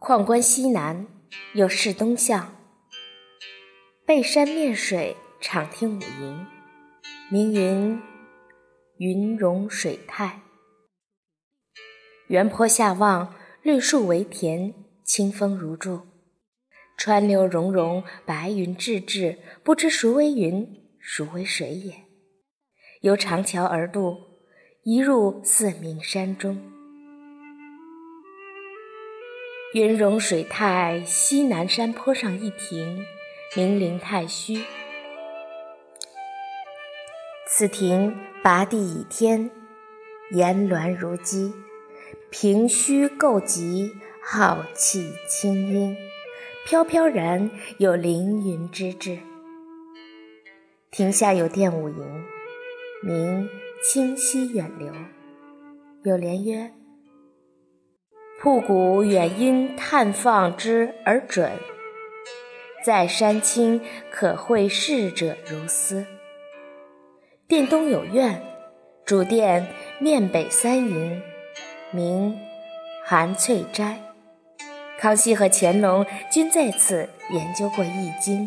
旷观西南，有视东向。背山面水，敞听五吟，名云云容水态。原坡下望，绿树为田，清风如注。川流溶溶，白云滞滞，不知孰为云，孰为水也。由长桥而渡，一入四明山中。云容水态，西南山坡上一亭，名灵太虚。此亭拔地倚天，岩峦如积，凭虚构极，浩气清音，飘飘然有凌云之志。亭下有殿五楹，名清溪远流，有联曰。瀑谷远因探放之而准，在山青可会逝者如斯。殿东有院，主殿面北三楹，名寒翠斋。康熙和乾隆均在此研究过《易经》。